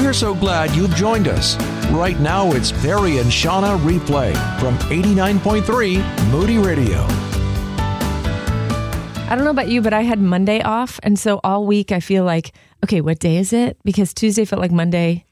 We're so glad you've joined us. Right now, it's Barry and Shauna Replay from 89.3 Moody Radio. I don't know about you, but I had Monday off. And so all week I feel like, okay, what day is it? Because Tuesday felt like Monday,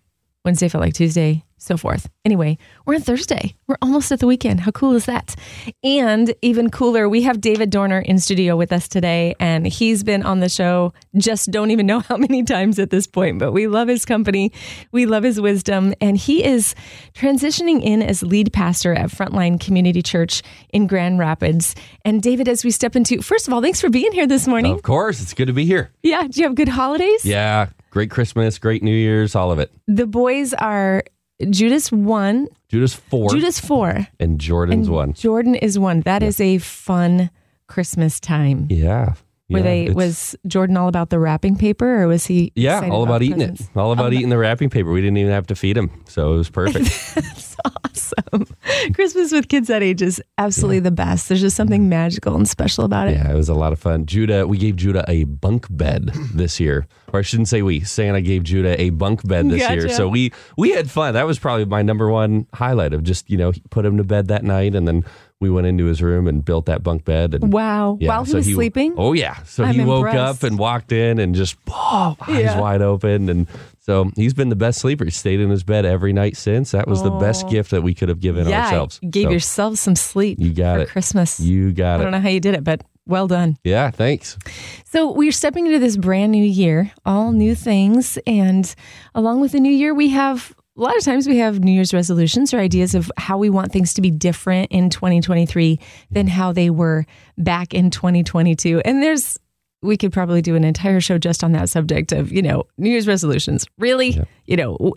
Wednesday felt like Tuesday, so forth. Anyway, we're on Thursday. We're almost at the weekend. How cool is that? And even cooler, we have David Dorner in studio with us today, and he's been on the show just don't even know how many times at this point, but we love his company. We love his wisdom, and he is transitioning in as lead pastor at Frontline Community Church in Grand Rapids. And David, as we step into, first of all, thanks for being here this morning. Of course, it's good to be here. Yeah, do you have good holidays? Yeah, great Christmas, great New Year's, all of it. The boys are Judah's one, Judah's four, Judah's four, and Jordan's and one. Jordan is one. That is a fun Christmas time. Yeah. Were yeah, they was Jordan all about the wrapping paper, or was he? Yeah, all about, eating presents? it. All about um, eating the wrapping paper. We didn't even have to feed him, so it was perfect. That's awesome. Christmas with kids that age is absolutely the best. There's just something mm-hmm. magical and special about it. yeah, it was a lot of fun. Judah, we gave Judah a bunk bed this year, or I shouldn't say we. Santa gave Judah a bunk bed this year, so we we had fun. That was probably my number one highlight of just you know put him to bed that night, and then we went into his room and built that bunk bed. And Wow. Yeah, While he so was sleeping. Oh yeah. So I'm he woke impressed. up and walked in and just oh, eyes Yeah. wide open and so he's been the best sleeper. He stayed in his bed every night since. That was the best Oh. gift that we could have given yeah, ourselves. you gave So, yourself some sleep. You got for it. Christmas. You got it. I don't know how you did it, but well done. Yeah, thanks. So we're stepping into this brand new year, all new things, and along with the new year, we have a lot of times we have New Year's resolutions or ideas of how we want things to be different in 2023 than how they were back in 2022. And there's we could probably do an entire show just on that subject of, you know, New Year's resolutions. Really? You know,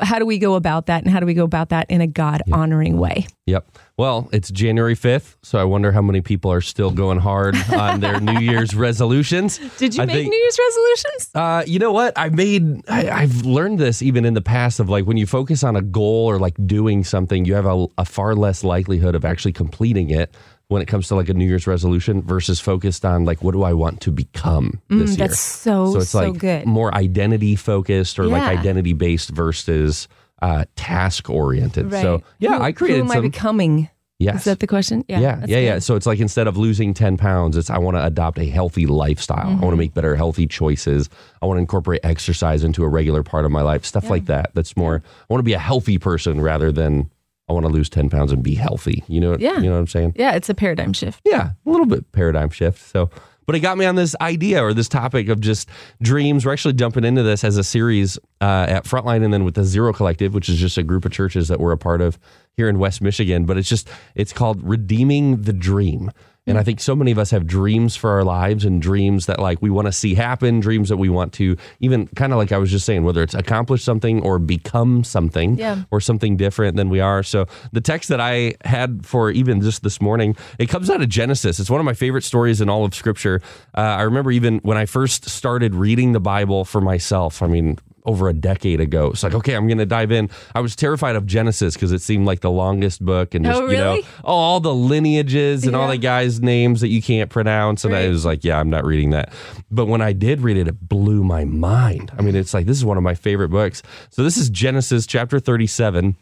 how do we go about that and how do we go about that in a God honoring way? Yep. Well, it's January 5th, so I wonder how many people are still going hard on their New Year's resolutions. Did you I make think- New Year's resolutions? Uh, you know what? I've made. I, I've learned this even in the past of like when you focus on a goal or like doing something, you have a, a far less likelihood of actually completing it when it comes to like a New Year's resolution versus focused on like what do I want to become this year. Mm, that's so, so it's so like good. more identity focused or like identity based versus uh, task oriented. Right. So yeah, Who- I created Who am I becoming? yes. Is that the question? yeah, yeah, that's yeah. So it's like instead of losing 10 pounds, it's I want to adopt a healthy lifestyle. I Mm-hmm. want to make better healthy choices. I want to incorporate exercise into a regular part of my life, stuff like that. That's more, I want to be a healthy person rather than I want to lose 10 pounds and be healthy. You know, Yeah. you know what I'm saying? Yeah, it's a paradigm shift. Yeah, a little bit paradigm shift. So, but it got me on this idea or this topic of just dreams. We're actually jumping into this as a series uh, at Frontline and then with the Zero Collective, which is just a group of churches that we're a part of here in West Michigan. But it's just, it's called Redeeming the Dream. And I think so many of us have dreams for our lives and dreams that like we want to see happen, dreams that we want to even kind of like I was just saying, whether it's accomplish something or become something Yeah. or something different than we are. So the text that I had for even just this morning, it comes out of Genesis. It's one of my favorite stories in all of Scripture. Uh, I remember even when I first started reading the Bible for myself. I mean. Over a decade ago, it's like okay, I'm going to dive in. I was terrified of Genesis because it seemed like the longest book, and just Oh, you know, oh, all the lineages and all the guys' names that you can't pronounce, and I was like, yeah, I'm not reading that. But when I did read it, it blew my mind. I mean, it's like this is one of my favorite books. So this is Genesis chapter 37.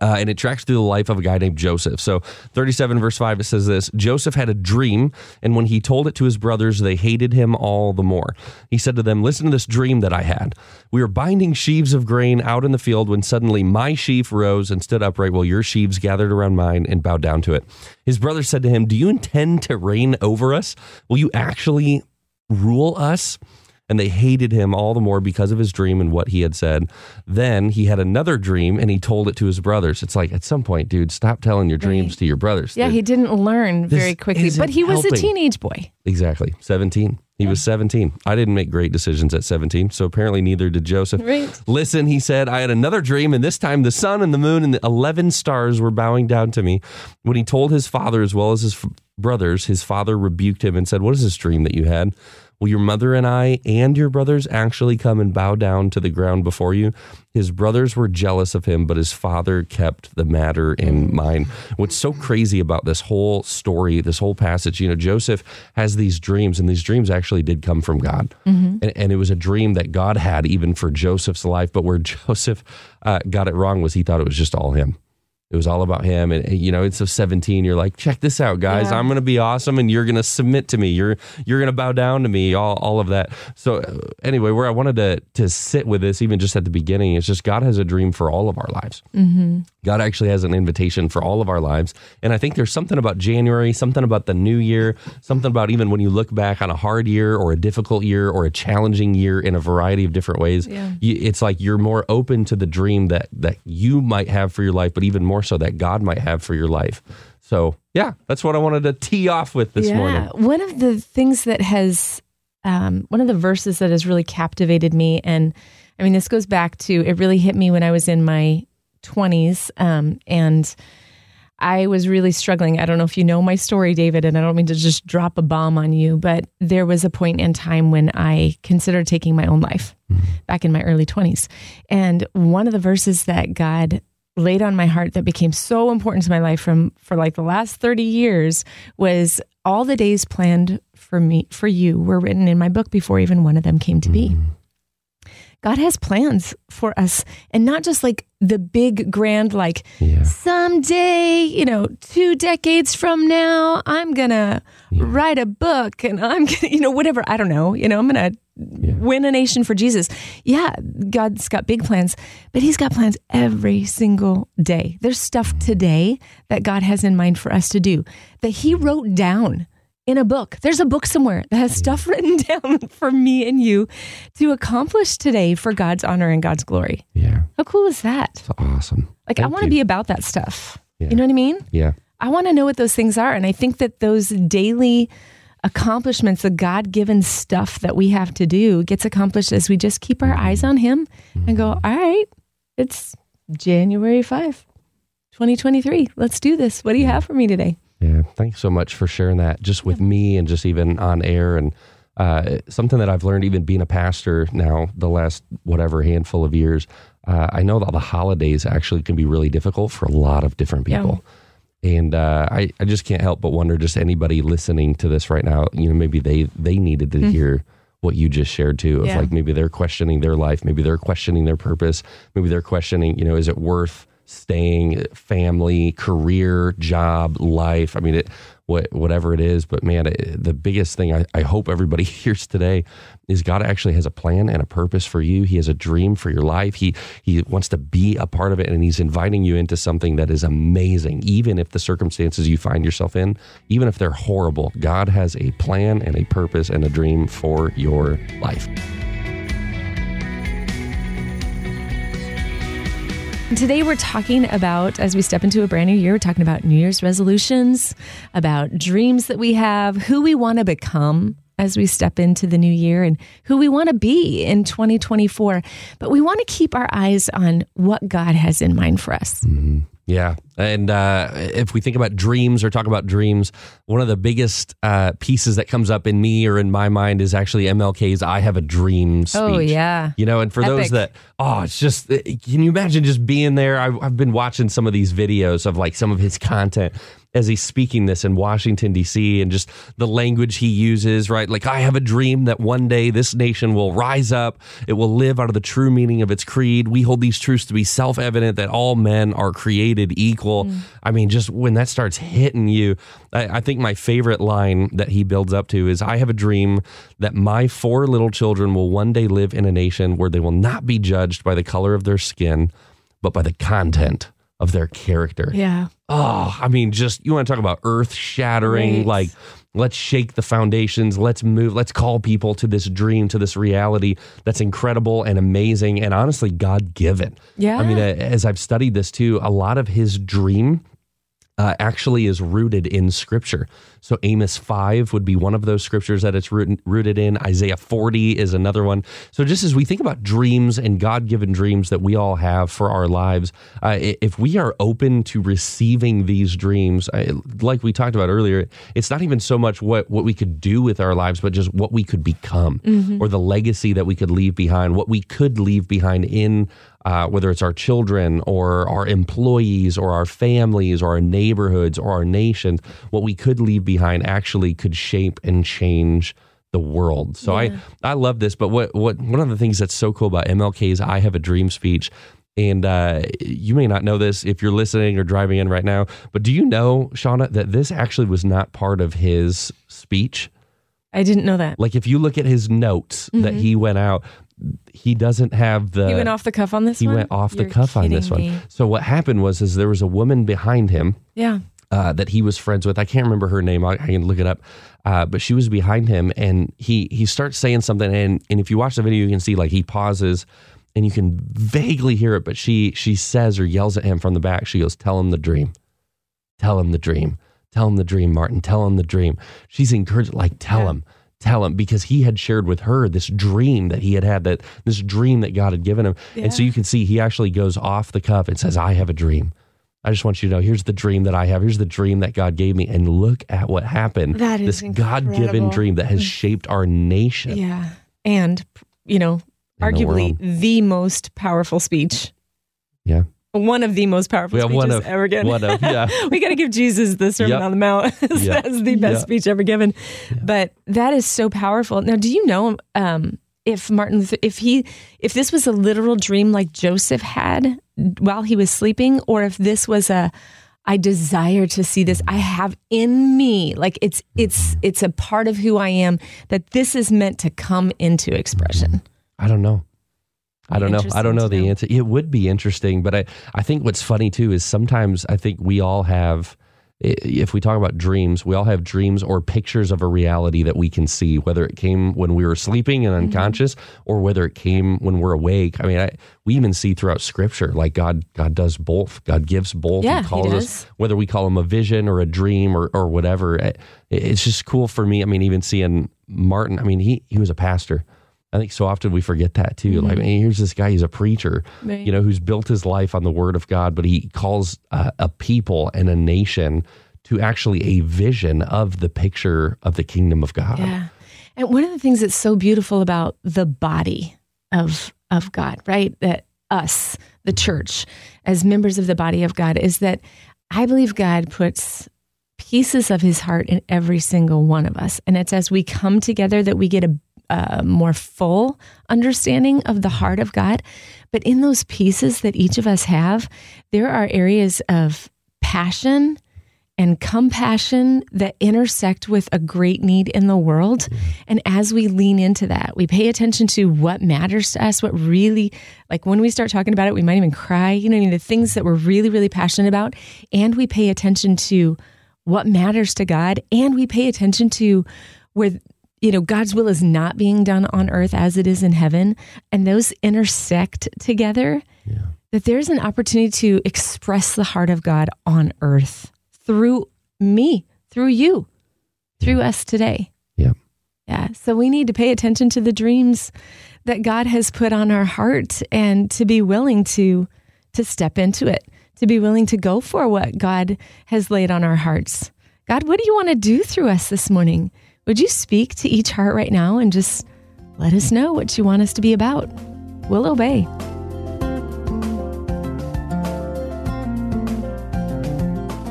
Uh, and it tracks through the life of a guy named Joseph. So, 37 verse 5, it says this Joseph had a dream, and when he told it to his brothers, they hated him all the more. He said to them, Listen to this dream that I had. We were binding sheaves of grain out in the field when suddenly my sheaf rose and stood upright while your sheaves gathered around mine and bowed down to it. His brothers said to him, Do you intend to reign over us? Will you actually rule us? And they hated him all the more because of his dream and what he had said. Then he had another dream and he told it to his brothers. It's like at some point, dude, stop telling your dreams to your brothers. Yeah, Dude, he didn't learn This very quickly, but he was a teenage boy. exactly 17. He was 17. I didn't make great decisions at 17, so apparently neither did Joseph. Right. Listen, he said, I had another dream, and this time the sun and the moon and the 11 stars were bowing down to me. When he told his father as well as his brothers, his father rebuked him and said, What is this dream that you had? Will your mother and I and your brothers actually come and bow down to the ground before you? His brothers were jealous of him, but his father kept the matter in mind. What's so crazy about this whole story, this whole passage, you know, Joseph has these dreams, and these dreams actually did come from God. And, and it was a dream that God had even for Joseph's life, but where Joseph uh, got it wrong was he thought it was just all him. It was all about him. And, you know, it's of 17. You're like, check this out, guys. Yeah. I'm going to be awesome and you're going to submit to me. You're, you're going to bow down to me, all, all of that. So uh, anyway, where I wanted to, to sit with this, even just at the beginning, is just God has a dream for all of our lives. God actually has an invitation for all of our lives. And I think there's something about January, something about the new year, something about even when you look back on a hard year or a difficult year or a challenging year in a variety of different ways, Yeah. you, it's like you're more open to the dream that that you might have for your life, but even more so that God might have for your life. So yeah, that's what I wanted to tee off with this morning. One of the things that has, um, one of the verses that has really captivated me, and I mean, this goes back to it really hit me when I was in my 20s. Um, and I was really struggling. I don't know if you know my story, David, and I don't mean to just drop a bomb on you, but there was a point in time when I considered taking my own life back in my early 20s. And one of the verses that God laid on my heart that became so important to my life from for like the last 30 years was all the days planned for me for you were written in my book before even one of them came to be. Mm. God has plans for us and not just like the big grand like Yeah. someday, you know, 2 decades from now, I'm going to write a book and I'm to, you know, whatever, I don't know, you know, I'm going to win a nation for Jesus. Yeah, God's got big plans, but he's got plans every single day. There's stuff today that God has in mind for us to do that he wrote down in a book. There's a book somewhere that has stuff written down for me and you to accomplish today for God's honor and God's glory. Yeah. How cool is that? It's awesome. Like, I want to be about that stuff. Yeah. You know what I mean? Yeah. I want to know what those things are. And I think that those daily accomplishments, the God given stuff that we have to do, gets accomplished as we just keep our eyes on Him and go, all right, it's January 5, 2023. Let's do this. What do you have for me today? Yeah, thanks so much for sharing that just with me and just even on air and uh, something that I've learned even being a pastor now the last whatever handful of years. Uh, I know that the holidays actually can be really difficult for a lot of different Yeah. people. And uh, I, I just can't help but wonder just anybody listening to this right now, you know, maybe they, they needed to hear what you just shared too. Of. Yeah. like maybe they're questioning their life, maybe they're questioning their purpose, maybe they're questioning, you know, is it worth staying, family, career, job, life? I mean, it, what, whatever it is. But man, it, the biggest thing I, I hope everybody hears today is God actually has a plan and a purpose for you. He has a dream for your life. He He wants to be a part of it, and He's inviting you into something that is amazing. Even if the circumstances you find yourself in, even if they're horrible, God has a plan and a purpose and a dream for your life. Today, we're talking about, as we step into a brand new year, we're talking about New Year's resolutions, about dreams that we have, who we want to become as we step into the new year, and who we want to be in 2024. But we want to keep our eyes on what God has in mind for us. Mm-hmm. Yeah. And uh, if we think about dreams or talk about dreams, one of the biggest uh, pieces that comes up in me or in my mind is actually MLK's I Have a Dream speech. Oh, yeah. You know, and for those that, oh, it's just, can you imagine just being there? I've, I've been watching some of these videos of like some of his content as he's speaking this in Washington, D.C., and just the language he uses, right? Like, I have a dream that one day this nation will rise up. It will live out of the true meaning of its creed. We hold these truths to be self evident that all men are created equal. Mm. I mean, just when that starts hitting you, I, I think my favorite line that he builds up to is I have a dream that my four little children will one day live in a nation where they will not be judged by the color of their skin, but by the content of their character. Yeah. Oh, I mean, just you want to talk about earth shattering, Right. like let's shake the foundations, let's move, let's call people to this dream, to this reality that's incredible and amazing and honestly God given. Yeah. I mean, as I've studied this too, a lot of his dream uh, actually is rooted in scripture. So Amos 5 would be one of those scriptures that it's rooted, rooted in. Isaiah 40 is another one. So just as we think about dreams and God given dreams that we all have for our lives, uh, if we are open to receiving these dreams, like we talked about earlier, it's not even so much what, what we could do with our lives, but just what we could become mm-hmm. or the legacy that we could leave behind, what we could leave behind in uh, whether it's our children or our employees or our families or our neighborhoods or our nations, what we could leave behind actually could shape and change the world. So yeah. I I love this. But what what one of the things that's so cool about MLK's "I Have a Dream" speech. And uh, you may not know this if you're listening or driving in right now, but do you know, Shauna, that this actually was not part of his speech? I didn't know that. Like if you look at his notes mm-hmm. that he went out, he doesn't have the. He went off the cuff on this. One. He one? went off You're the cuff on this me. one. So what happened was, is there was a woman behind him. Yeah. Uh, that he was friends with. I can't remember her name. I, I can look it up. Uh, but she was behind him, and he he starts saying something, and and if you watch the video, you can see like he pauses, and you can vaguely hear it. But she she says or yells at him from the back. She goes, "Tell him the dream. Tell him the dream. Tell him the dream, Martin. Tell him the dream." She's encouraged, like, tell yeah. him tell him because he had shared with her this dream that he had had that this dream that God had given him. Yeah. And so you can see he actually goes off the cuff and says, I have a dream. I just want you to know here's the dream that I have. Here's the dream that God gave me. And look at what happened. That is this God given dream that has mm. shaped our nation. Yeah. And, you know, In arguably the, the most powerful speech. Yeah one of the most powerful speeches of, ever given. One of, yeah. we got to give Jesus the Sermon yep. on the Mount as, yep. as the best yep. speech ever given. But that is so powerful. Now, do you know um, if Martin Luther, if he, if this was a literal dream like Joseph had while he was sleeping, or if this was a, I desire to see this. I have in me, like it's it's it's a part of who I am. That this is meant to come into expression. I don't know. I don't know. I don't know the know. answer. It would be interesting, but I, I think what's funny too is sometimes I think we all have, if we talk about dreams, we all have dreams or pictures of a reality that we can see, whether it came when we were sleeping and mm-hmm. unconscious mm-hmm. or whether it came when we're awake. I mean, I, we even see throughout scripture, like God, God does both. God gives both. Yeah, he calls he us, whether we call them a vision or a dream or, or whatever. It, it's just cool for me. I mean, even seeing Martin, I mean, he, he was a pastor I think so often we forget that too. Mm-hmm. Like, man, here's this guy, he's a preacher, right. you know, who's built his life on the word of God, but he calls uh, a people and a nation to actually a vision of the picture of the kingdom of God. Yeah. And one of the things that's so beautiful about the body of of God, right? That us, the church, as members of the body of God, is that I believe God puts pieces of his heart in every single one of us. And it's as we come together that we get a a more full understanding of the heart of God. But in those pieces that each of us have, there are areas of passion and compassion that intersect with a great need in the world. And as we lean into that, we pay attention to what matters to us, what really, like when we start talking about it, we might even cry, you know, the things that we're really, really passionate about. And we pay attention to what matters to God. And we pay attention to where you know, God's will is not being done on earth as it is in heaven, and those intersect together, yeah. that there's an opportunity to express the heart of God on earth through me, through you, through yeah. us today. Yeah. Yeah. So we need to pay attention to the dreams that God has put on our heart and to be willing to to step into it, to be willing to go for what God has laid on our hearts. God, what do you want to do through us this morning? Would you speak to each heart right now and just let us know what you want us to be about? We'll obey.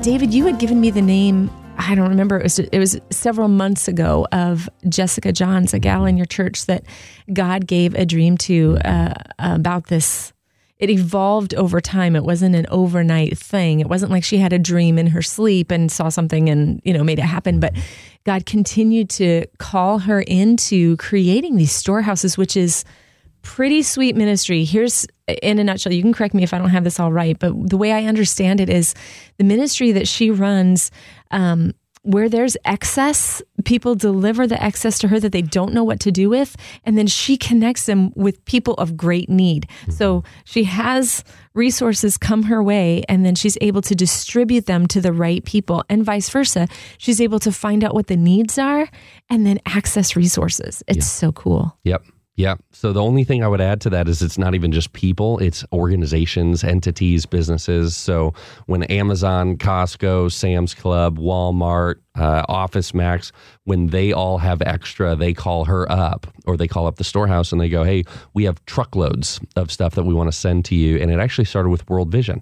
David, you had given me the name, I don't remember, it was, it was several months ago, of Jessica Johns, a gal in your church that God gave a dream to uh, about this it evolved over time. It wasn't an overnight thing. It wasn't like she had a dream in her sleep and saw something and, you know, made it happen. But God continued to call her into creating these storehouses, which is pretty sweet ministry. Here's in a nutshell, you can correct me if I don't have this all right, but the way I understand it is the ministry that she runs um, where there's excess, people deliver the excess to her that they don't know what to do with. And then she connects them with people of great need. Mm-hmm. So she has resources come her way and then she's able to distribute them to the right people and vice versa. She's able to find out what the needs are and then access resources. It's so cool. Yep. Yep. So the only thing I would add to that is it's not even just people, it's organizations, entities, businesses. So when Amazon, Costco, Sam's Club, Walmart, uh, Office Max, when they all have extra, they call her up or they call up the storehouse and they go, hey, we have truckloads of stuff that we want to send to you. And it actually started with World Vision.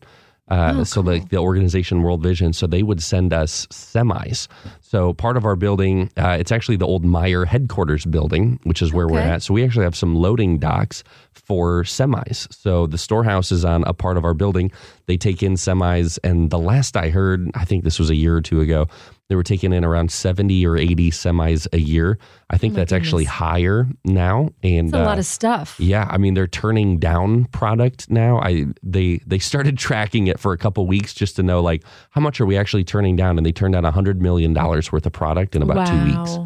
Uh, Oh, so the, the organization World Vision, so they would send us semis. So part of our building, uh, it's actually the old Meijer headquarters building, which is where we're at. So we actually have some loading docks for semis. So the storehouse is on a part of our building. They take in semis, and the last I heard, I think this was a year or two ago, they were taking in around seventy or eighty semis a year. I think Oh that's actually higher now, and It's a lot uh, of stuff. yeah, I mean they're turning down product now. I they they started tracking it for a couple weeks just to know like how much are we actually turning down, and they turned down a hundred million dollars worth of product in about two weeks.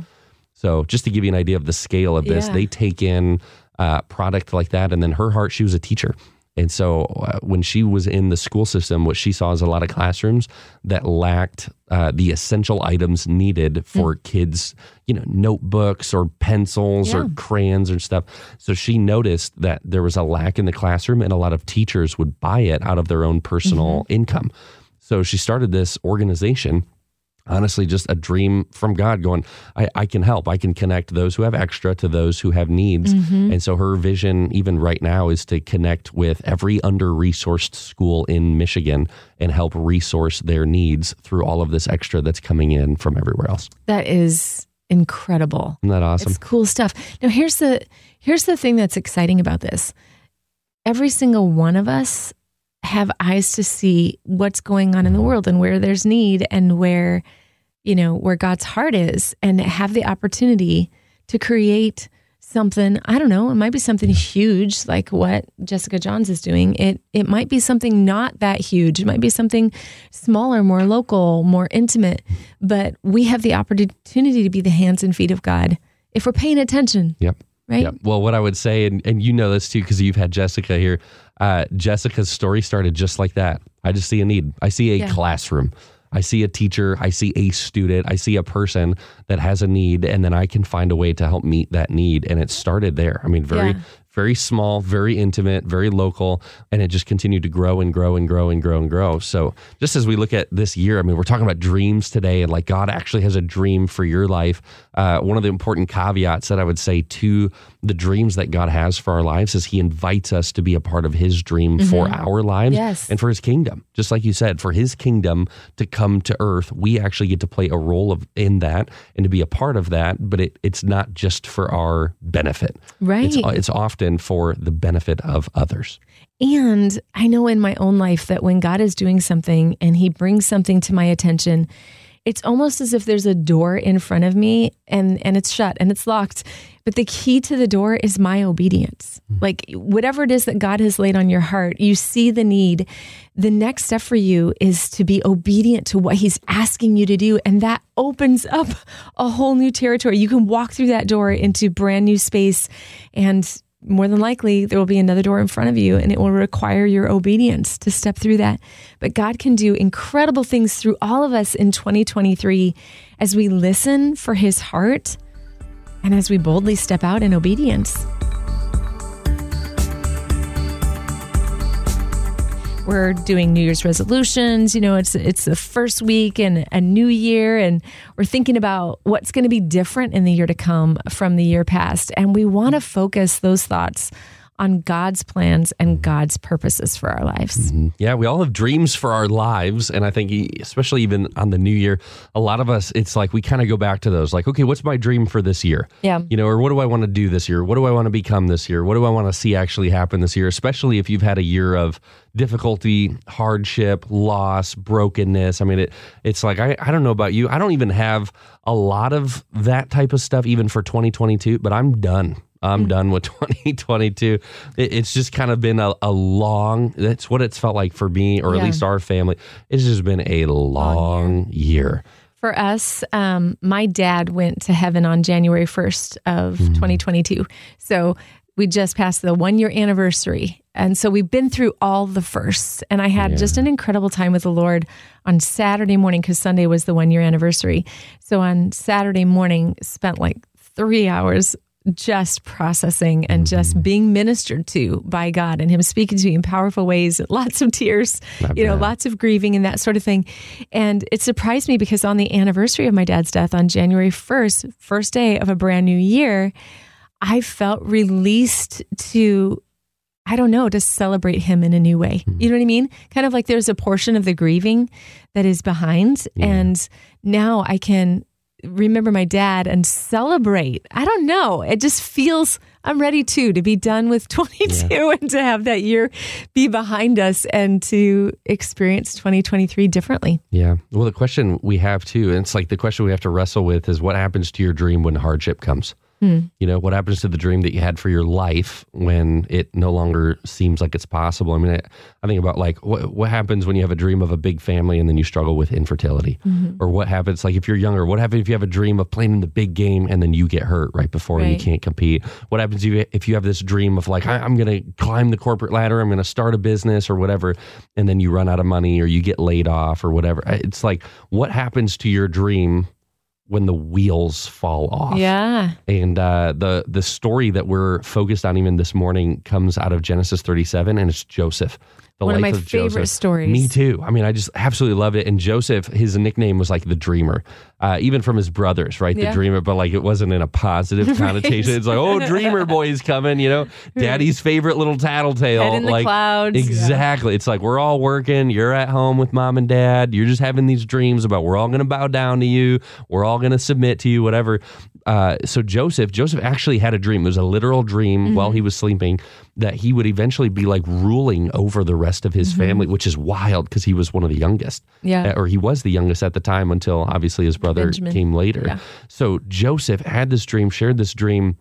So just to give you an idea of the scale of this, Yeah. they take in uh, product like that, and then her heart, she was a teacher. And so uh, when she was in the school system, what she saw is a lot of classrooms that lacked uh, the essential items needed for kids, you know, notebooks or pencils or crayons or stuff. So she noticed that there was a lack in the classroom, and a lot of teachers would buy it out of their own personal income. So she started this organization honestly just a dream from God going, I, I can help. I can connect those who have extra to those who have needs. Mm-hmm. And so her vision, even right now, is to connect with every under resourced school in Michigan and help resource their needs through all of this extra that's coming in from everywhere else. That is incredible. Isn't that awesome? It's cool stuff. Now here's the here's the thing that's exciting about this. Every single one of us have eyes to see what's going on in the world and where there's need and where you know where God's heart is and have the opportunity to create something. I don't know. It might be something huge like what Jessica Johns is doing. It it might be something not that huge. It might be something smaller more local more intimate but we have the opportunity to be the hands and feet of God if we're paying attention. Yep. Right Yep. Well, what I would say, and, and you know this too, because you've had Jessica here. Uh, Jessica's story started just like that. I just see a need. I see a Yeah. classroom. I see a teacher. I see a student. I see a person that has a need, and then I can find a way to help meet that need. And it started there. I mean, very, Yeah. very small, very intimate, very local, and it just continued to grow and grow and grow and grow and grow. So, just as we look at this year, I mean, we're talking about dreams today, and like God actually has a dream for your life. Uh, one of the important caveats that I would say to the dreams that God has for our lives is He invites us to be a part of His dream for our lives Yes. and for His kingdom. Just like you said, for His kingdom to come to earth, we actually get to play a role of in that and to be a part of that. But it, it's not just for our benefit. Right. It's, it's often for the benefit of others. And I know in my own life that when God is doing something and he brings something to my attention, it's almost as if there's a door in front of me and and it's shut and it's locked. But the key to the door is my obedience. Hmm. Like whatever it is that God has laid on your heart, you see the need. The next step for you is to be obedient to what he's asking you to do and that opens up a whole new territory. You can walk through that door into brand new space and more than likely there will be another door in front of you and it will require your obedience to step through that. But God can do incredible things through all of us in 2023 as we listen for his heart and as we boldly step out in obedience. We're doing New Year's resolutions. You know, it's it's the first week and a new year, and we're thinking about what's going to be different in the year to come from the year past. And we want to focus those thoughts on God's plans and God's purposes for our lives. Mm-hmm. Yeah, we all have dreams for our lives. And I think, especially even on the new year, a lot of us, it's like we kind of go back to those like, okay, what's my dream for this year? Yeah. You know, or what do I want to do this year? What do I want to become this year? What do I want to see actually happen this year? Especially if you've had a year of difficulty, hardship, loss, brokenness. I mean, it, it's like, I, I don't know about you. I don't even have a lot of that type of stuff even for 2022, but I'm done. I'm done with 2022. It, it's just kind of been a, a long, that's what it's felt like for me, or Yeah. at least our family. It's just been a long year. For us, um, my dad went to heaven on January 1st of Mm-hmm. 2022. So we just passed the one year anniversary. And so we've been through all the firsts. And I had Yeah. just an incredible time with the Lord on Saturday morning because Sunday was the one year anniversary. So on Saturday morning, spent like three hours just processing and Mm-hmm. just being ministered to by God and Him speaking to me in powerful ways, lots of tears, Not you know, lots of grieving and that sort of thing. And it surprised me because on the anniversary of my dad's death on January 1st, first day of a brand new year, I felt released to I don't know, to celebrate him in a new way. Hmm. You know what I mean? Kind of like there's a portion of the grieving that is behind. And now I can remember my dad and celebrate. I don't know. It just feels, I'm ready too to be done with 22 and to have that year be behind us and to experience 2023 differently. Yeah. Well, the question we have too, and it's like the question we have to wrestle with is what happens to your dream when hardship comes? Hmm. You know, what happens to the dream that you had for your life when it no longer seems like it's possible? I mean, I, I think about like what, what happens when you have a dream of a big family and then you struggle with infertility? Mm-hmm. Or what happens, like if you're younger, what happens if you have a dream of playing in the big game and then you get hurt right before and you can't compete? What happens if you, if you have this dream of like, I, I'm going to climb the corporate ladder, I'm going to start a business or whatever, and then you run out of money or you get laid off or whatever? It's like, what happens to your dream when the wheels fall off? Yeah. And uh, the the story that we're focused on even this morning comes out of Genesis 37, and it's Joseph. The One of life my favorite Joseph. stories. Me too. I mean, I just absolutely loved it. And Joseph, his nickname was like the dreamer, uh, even from his brothers, right? The dreamer, but like it wasn't in a positive connotation. It's like, oh, dreamer boy's coming, you know, daddy's favorite little tattletale. Head in the like, clouds. Exactly. It's like we're all working. You're at home with mom and dad. You're just having these dreams about we're all going to bow down to you. We're all going to submit to you, whatever. Uh, so Joseph, Joseph actually had a dream. It was a literal dream Mm-hmm. while he was sleeping that he would eventually be like ruling over the rest of his family, which is wild because he was one of the youngest. Mm-hmm. Yeah. Uh, Or he was the youngest at the time until obviously his brother Benjamin. came later. Yeah. So Joseph had this dream, shared this dream.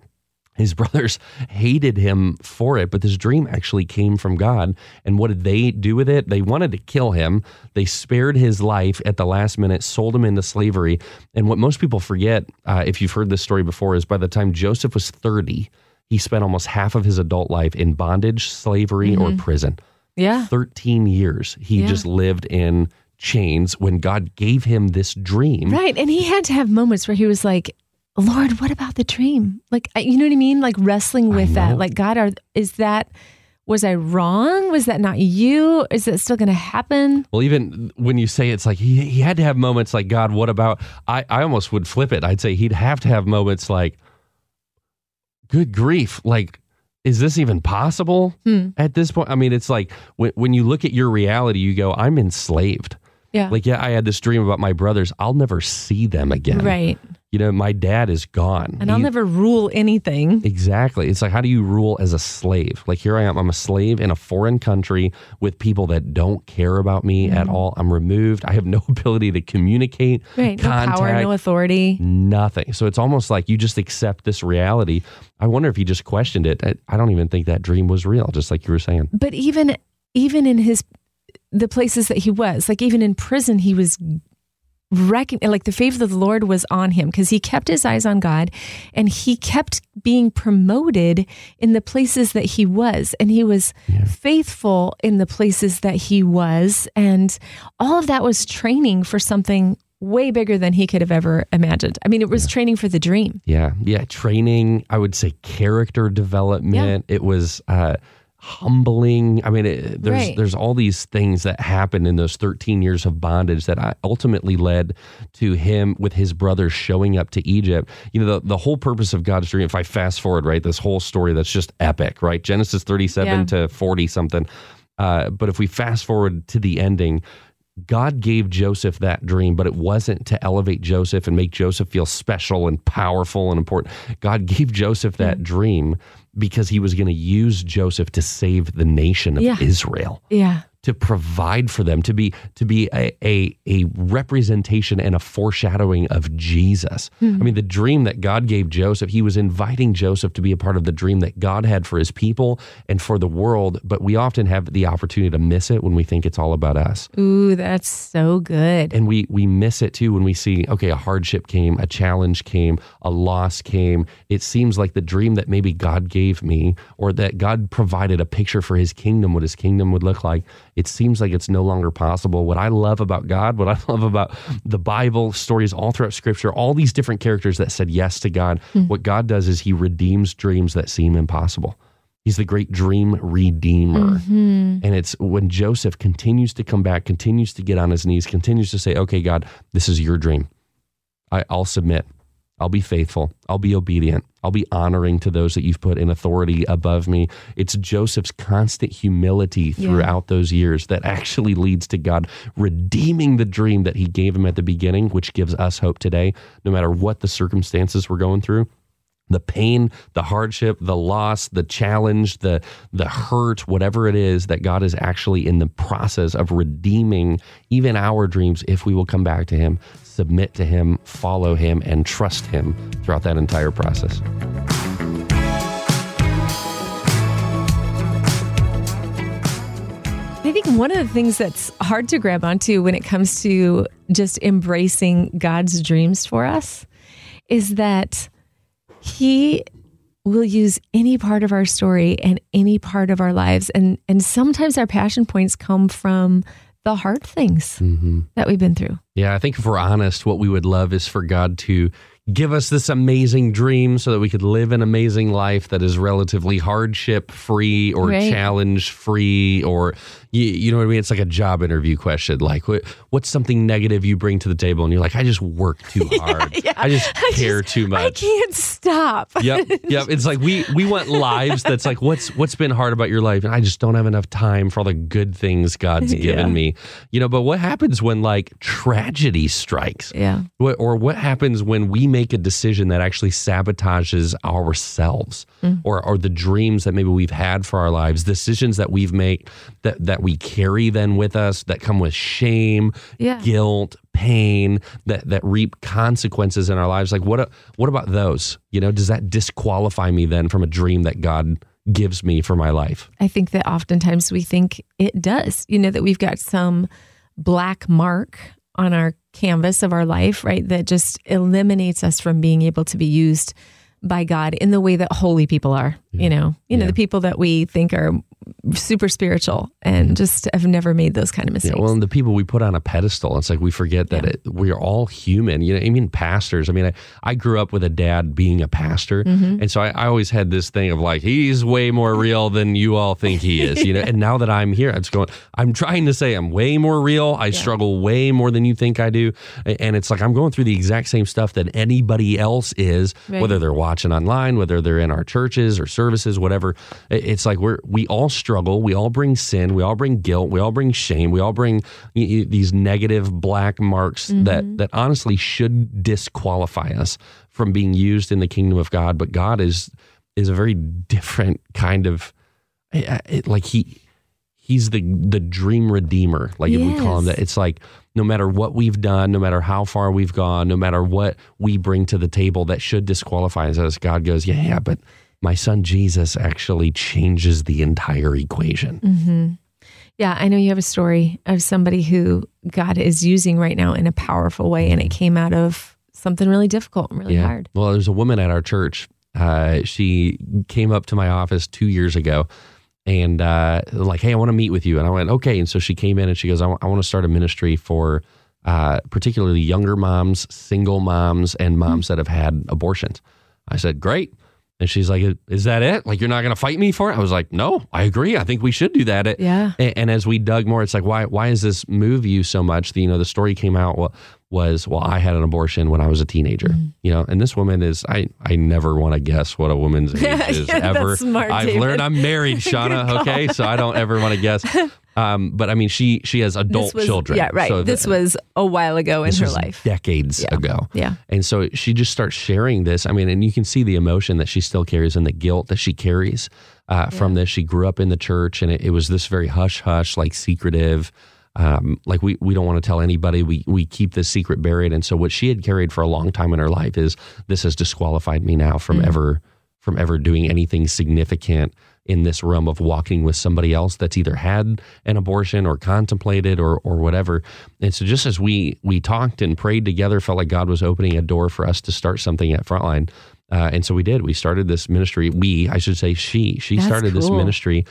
His brothers hated him for it, but this dream actually came from God. And what did they do with it? They wanted to kill him. They spared his life at the last minute, sold him into slavery. And what most people forget, uh, if you've heard this story before, is by the time Joseph was 30, he spent almost half of his adult life in bondage, slavery, or prison. Yeah. 13 years he Yeah. just lived in chains when God gave him this dream. Right. And he had to have moments where he was like, Lord, what about the dream? Like, you know what I mean? Like wrestling with that. Like, God, are, is that, was I wrong? Was that not you? Is that still going to happen? Well, even when you say it's like he, he had to have moments like, God, what about? I, I almost would flip it. I'd say he'd have to have moments like, good grief, like, is this even possible Hmm. at this point? I mean, it's like when, when you look at your reality, you go, I'm enslaved. Yeah. Like, yeah, I had this dream about my brothers. I'll never see them again. right. You know, my dad is gone. And I'll He- never rule anything. Exactly. It's like, how do you rule as a slave? Like, here I am. I'm a slave in a foreign country with people that don't care about me mm-hmm. at all. I'm removed. I have no ability to communicate, Right. No contact, power, no authority. nothing. So it's almost like you just accept this reality. I wonder if he just questioned it. I, I don't even think that dream was real, just like you were saying. But even, even in his, the places that he was, like even in prison, he was reckon like the favor of the Lord was on him because he kept his eyes on God and he kept being promoted in the places that he was and he was faithful in the places that he was and all of that was training for something way bigger than he could have ever imagined. I mean it was training for the dream. Yeah. Yeah. Training, I would say character development. It was uh, humbling. I mean, it, there's Right. there's all these things that happened in those 13 years of bondage that I ultimately led to him with his brothers showing up to Egypt. You know, the, the whole purpose of God's dream, if I fast forward, right, this whole story that's just epic, right? Genesis 37 Yeah. to 40 something. Uh, but if we fast forward to the ending, God gave Joseph that dream, but it wasn't to elevate Joseph and make Joseph feel special and powerful and important. God gave Joseph that dream because he was going to use Joseph to save the nation of Yeah. Israel. Yeah. To provide for them, to be to be a a, a representation and a foreshadowing of Jesus. Hmm. I mean, the dream that God gave Joseph, he was inviting Joseph to be a part of the dream that God had for his people and for the world, but we often have the opportunity to miss it when we think it's all about us. Ooh, that's so good. And we we miss it too when we see, okay, a hardship came, a challenge came, a loss came. It seems like the dream that maybe God gave me or that God provided a picture for his kingdom, what his kingdom would look like. It seems like it's no longer possible. What I love about God, what I love about the Bible stories all throughout scripture, all these different characters that said yes to God, hmm. what God does is he redeems dreams that seem impossible. He's the great dream redeemer. Mm-hmm. And it's when Joseph continues to come back, continues to get on his knees, continues to say, okay, God, this is your dream. I, I'll submit. I'll be faithful. I'll be obedient. I'll be honoring to those that you've put in authority above me. It's Joseph's constant humility Yeah. throughout those years that actually leads to God redeeming the dream that he gave him at the beginning, which gives us hope today, no matter what the circumstances we're going through the pain, the hardship, the loss, the challenge, the the hurt, whatever it is that God is actually in the process of redeeming even our dreams if we will come back to him, submit to him, follow him and trust him throughout that entire process. I think one of the things that's hard to grab onto when it comes to just embracing God's dreams for us is that He will use any part of our story and any part of our lives. And, and sometimes our passion points come from the hard things mm-hmm. that we've been through. Yeah, I think if we're honest, what we would love is for God to give us this amazing dream so that we could live an amazing life that is relatively hardship free or Right. challenge free or you, you know what I mean? It's like a job interview question. Like, what, what's something negative you bring to the table? And you're like, I just work too hard. I just care too much. I can't stop. yep, yep. It's like we we want lives that's like what's what's been hard about your life, and I just don't have enough time for all the good things God's given Yeah. me. You know, but what happens when like tragedy strikes? Yeah. What, or what happens when we make a decision that actually sabotages ourselves mm. or, or the dreams that maybe we've had for our lives, decisions that we've made that, that we carry then with us that come with shame, Yeah. guilt, pain, that, that reap consequences in our lives. Like what, what about those? You know, does that disqualify me then from a dream that God gives me for my life? I think that oftentimes we think it does. You know, that we've got some black mark on our canvas of our life, right? That just eliminates us from being able to be used by God in the way that holy people are. You know, you know, Yeah. the people that we think are super spiritual and just have never made those kind of Yeah, mistakes. well, and the people we put on a pedestal, it's like we forget that Yeah. it, we're all human. You know, I mean, pastors. I mean, I, I grew up with a dad being a pastor, Mm-hmm. and so I, I always had this thing of like, he's way more real than you all think he is. You know, and now that I'm here, I'm just going. I'm trying to say I'm way more real. I struggle way more than you think I do, and it's like I'm going through the exact same stuff that anybody else is, Right. whether they're watching online, whether they're in our churches or services, whatever. It's like we're we all struggle. We all bring sin. We all bring guilt. We all bring shame. We all bring these negative black marks that mm-hmm. that honestly should disqualify us from being used in the kingdom of God. But God is is a very different kind of it- like he he's the the dream redeemer like if we call him that it's like no matter what we've done no matter how far we've gone no matter what we bring to the table that should disqualify us god goes yeah yeah but my son jesus actually changes the entire equation Yeah, I know you have a story of somebody who God is using right now in a powerful way, and it came out of something really difficult and really hard. Well, there's a woman at our church. Uh, she came up to my office two years ago and uh, like, hey, I want to meet with you. And I went, okay. And so she came in and she goes, I want to start a ministry for uh, particularly younger moms, single moms, and moms that have had abortions. I said, great. And she's like, is that it? Like, you're not going to fight me for it? I was like, no, I agree. I think we should do that. Yeah. And, and as we dug more, it's like, why, why does this move you so much? The, you know, the story came out. Well, was, well, I had an abortion when I was a teenager, Mm-hmm. you know, and this woman is, I, I never want to guess what a woman's age is Yeah, ever. smart, I've David. learned I'm married, Shauna. okay. So I don't ever want to guess. Um, but I mean, she, she has adult was, children. Yeah, right. So this the- was a while ago in her life. decades Yeah. ago. Yeah. And so she just starts sharing this. I mean, and you can see the emotion that she still carries and the guilt that she carries uh, from this. She grew up in the church and it, it was this very hush hush, like secretive. Um, like we, we don't want to tell anybody. We we keep this secret buried. And so what she had carried for a long time in her life is this has disqualified me now from Mm. ever from ever doing anything significant in this realm of walking with somebody else that's either had an abortion or contemplated or or whatever. And so just as we we talked and prayed together, felt like God was opening a door for us to start something at Frontline. Uh, and so we did. We started this ministry. We, I should say, she. She That's started this ministry,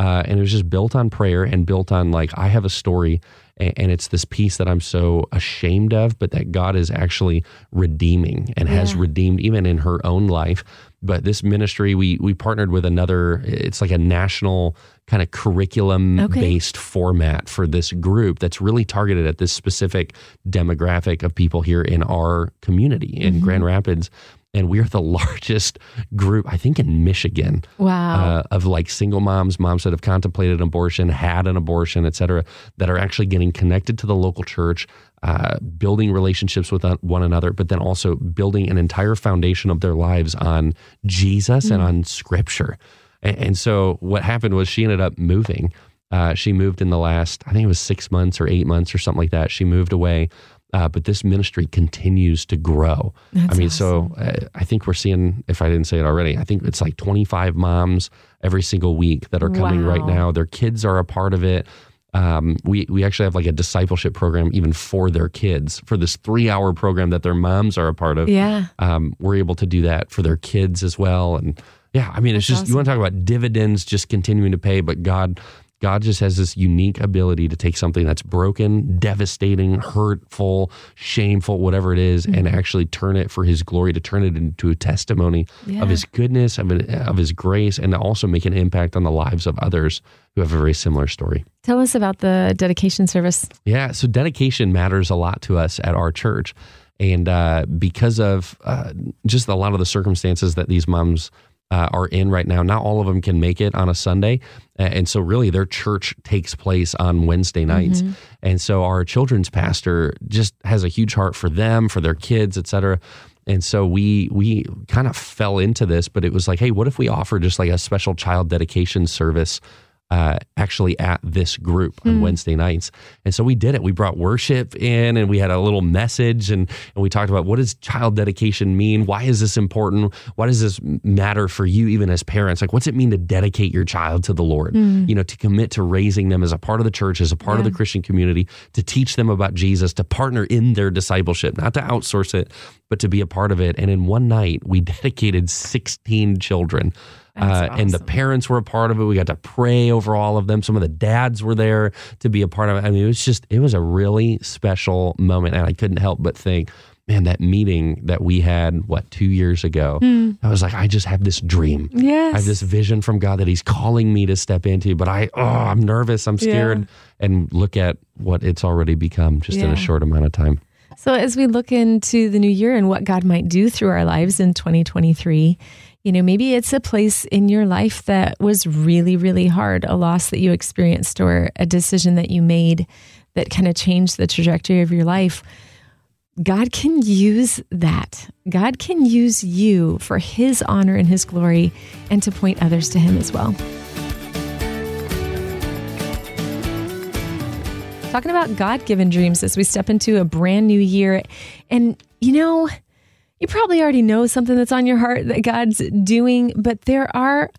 uh, and it was just built on prayer and built on like I have a story, and, and it's this piece that I'm so ashamed of, but that God is actually redeeming and has redeemed even in her own life. But this ministry, we we partnered with another. It's like a national kind of curriculum Okay. based format for this group that's really targeted at this specific demographic of people here in our community in Mm-hmm. Grand Rapids. And we are the largest group, I think, in Michigan Wow. uh, of like single moms, moms that have contemplated an abortion, had an abortion, et cetera, that are actually getting connected to the local church, uh, building relationships with one another, but then also building an entire foundation of their lives on Jesus and on scripture. And, and so what happened was she ended up moving. Uh, she moved in the last, I think it was six months or eight months or something like that. She moved away. Uh, but this ministry continues to grow. That's I mean, so uh, I think we're seeing, if I didn't say it already, I think it's like 25 moms every single week that are coming right now. Their kids are a part of it. Um, we we actually have like a discipleship program even for their kids for this three hour program that their moms are a part of. yeah. Um, we're able to do that for their kids as well. And yeah, I mean, it's just you want to talk about dividends just continuing to pay, but God. God just has this unique ability to take something that's broken, devastating, hurtful, shameful, whatever it is, and Mm-hmm. actually turn it for His glory, to turn it into a testimony Yeah. of His goodness, of, of His grace, and to also make an impact on the lives of others who have a very similar story. Tell us about the dedication service. Yeah, so dedication matters a lot to us at our church. And uh, because of uh, just a lot of the circumstances that these moms uh, are in right now, not all of them can make it on a Sunday. And so, really, their church takes place on Wednesday nights. And so, our children's pastor just has a huge heart for them, for their kids, et cetera. And so we we kind of fell into this, but it was like, hey, what if we offer just like a special child dedication service uh, actually at this group on Wednesday nights. And so we did it. We brought worship in and we had a little message and, and we talked about what does child dedication mean? Why is this important? Why does this matter for you even as parents? Like what's it mean to dedicate your child to the Lord? You know, to commit to raising them as a part of the church, as a part of the Christian community, to teach them about Jesus, to partner in their discipleship, not to outsource it, but to be a part of it. And in one night, we dedicated 16 children. Uh, and the parents were a part of it. We got to pray over all of them. Some of the dads were there to be a part of it. I mean, it was just, it was a really special moment. And I couldn't help but think, man, that meeting that we had, what, two years ago, I was like, I just have this dream. Yes. I have this vision from God that He's calling me to step into, but I, oh, I'm nervous. I'm scared. And look at what it's already become just in a short amount of time. So, as we look into the new year and what God might do through our lives in 2023, you know, maybe it's a place in your life that was really, really hard, a loss that you experienced or a decision that you made that kind of changed the trajectory of your life. God can use that. God can use you for His honor and His glory and to point others to Him as well. Talking about God given dreams as we step into a brand new year. And, you know, you probably already know something that's on your heart that God's doing, but there are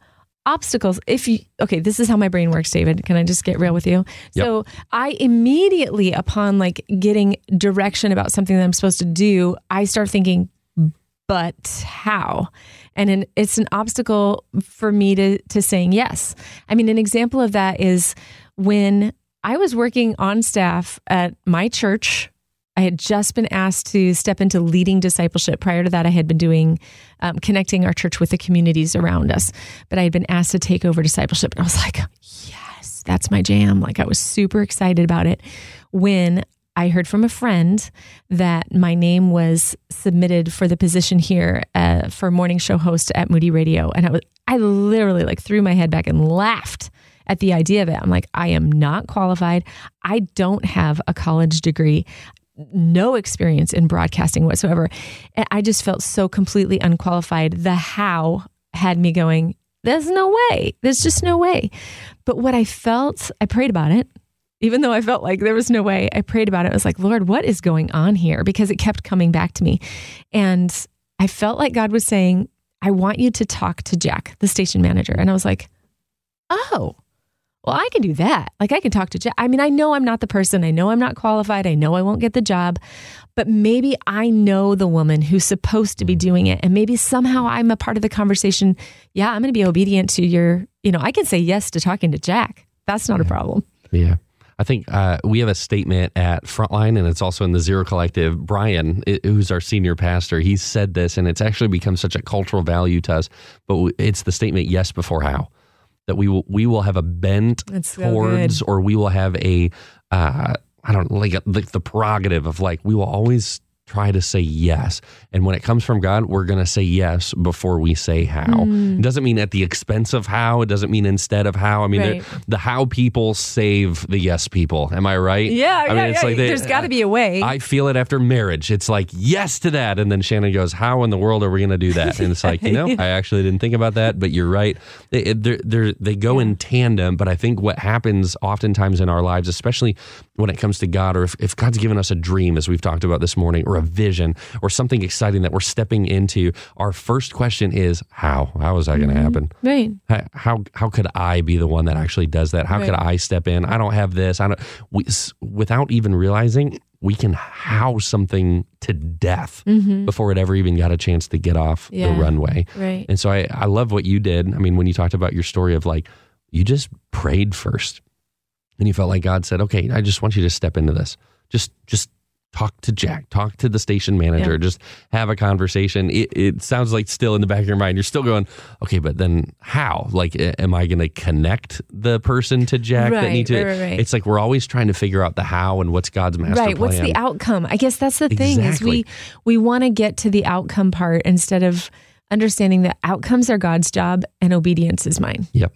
obstacles. If you, okay, this is how my brain works, David. Can I just get real with you? Yep. So I immediately, upon like getting direction about something that I'm supposed to do, I start thinking, but how? And an, it's an obstacle for me to to saying yes. I mean, an example of that is when I was working on staff at my church. I had just been asked to step into leading discipleship. Prior to that, I had been doing um, connecting our church with the communities around us. But I had been asked to take over discipleship, and I was like, "Yes, that's my jam!" Like I was super excited about it when I heard from a friend that my name was submitted for the position here uh, for morning show host at Moody Radio, and I was I literally like threw my head back and laughed at the idea of it. I'm like, I am not qualified. I don't have a college degree, no experience in broadcasting whatsoever. And I just felt so completely unqualified. The how had me going, there's no way. There's just no way. But what I felt, I prayed about it even though I felt like there was no way, I prayed about it. I was like, Lord, what is going on here? Because it kept coming back to me. And I felt like God was saying, I want you to talk to Jack, the station manager. And I was like, oh, well, I can do that. Like, I can talk to Jack. I mean, I know I'm not the person. I know I'm not qualified. I know I won't get the job, but maybe I know the woman who's supposed to be doing it. And maybe somehow I'm a part of the conversation. Yeah, I'm going to be obedient to your, you know, I can say yes to talking to Jack. That's not a problem. Yeah. I think uh, we have a statement at Frontline, and it's also in the Zero Collective. Brian, who's our senior pastor, he said this, and it's actually become such a cultural value to us. But it's the statement "Yes before how," that we will we will have a bent so towards, good. or we will have a uh, I don't like like the prerogative of like we will always try to say yes. And when it comes from God, we're going to say yes before we say how. Mm. It doesn't mean at the expense of how. It doesn't mean instead of how. I mean, Right. the how people save the yes people. Am I right? Yeah, I mean, yeah, it's yeah. like they- There's got to be a way. I feel it after marriage. It's like yes to that, and then Shannon goes, "How in the world are we going to do that?" And it's like, you know, I actually didn't think about that, but you're right. They they're, they're, they go in tandem. But I think what happens oftentimes in our lives, especially when it comes to God, or if, if God's given us a dream, as we've talked about this morning, or a vision, or something exciting that we're stepping into, our first question is, "How? How is that going to happen?" right. How- how how could I be the one that actually does that? How could I step in? I don't have this. I don't. We, without even realizing, we can house something to death before it ever even got a chance to get off Mm-hmm. Yeah. the runway. Right. And so I I love what you did. I mean, when you talked about your story of like you just prayed first, and you felt like God said, "Okay, I just want you to step into this. Just just." Talk to Jack, talk to the station manager, Yeah. just have a conversation. It, it sounds like still in the back of your mind, you're still going, okay, but then how? Like, am I going to connect the person to Jack that Right, need to? right, right. It's like we're always trying to figure out the how and what's God's master right plan. what's the outcome i guess that's the thing is we we want to get to the outcome part instead of understanding that outcomes are god's job and obedience is mine Yep.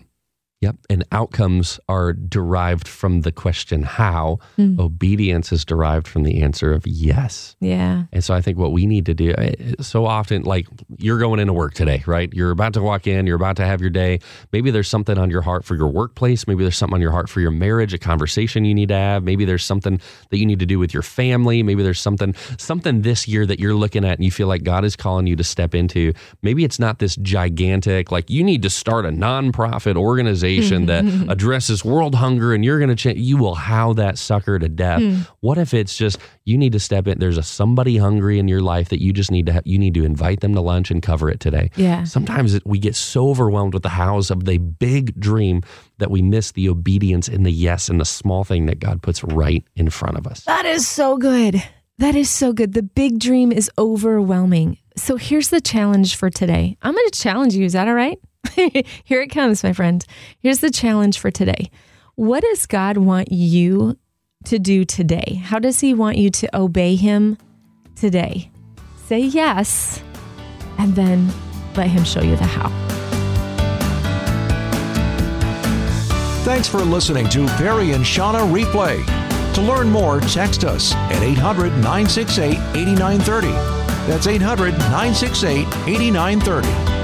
Yep. And outcomes are derived from the question how. Hmm. Obedience is derived from the answer of yes. yeah And so I think what we need to do eh, so often, like you're going into work today, right? You're about to walk in, you're about to have your day. Maybe there's something on your heart for your workplace. Maybe there's something on your heart for your marriage, a conversation you need to have. Maybe there's something that you need to do with your family. Maybe there's something, something this year that you're looking at and you feel like God is calling you to step into. Maybe it's not this gigantic, like you need to start a nonprofit organization that addresses world hunger and you're going to change. You will how that sucker to death. Hmm. What if it's just you need to step in? There's a somebody hungry in your life that you just need to have. You need to invite them to lunch and cover it today. Yeah. Sometimes it, we get so overwhelmed with the hows of the big dream that we miss the obedience and the yes and the small thing that God puts right in front of us. that is so good that is so good the big dream is overwhelming so here's the challenge for today i'm going to challenge you is that all right here it comes my friend here's the challenge for today what does god want you to do today how does he want you to obey him today say yes and then let him show you the how Thanks for listening to Perry and Shauna Replay. To learn more, text us at 800 968 8930. That's 800 968 8930.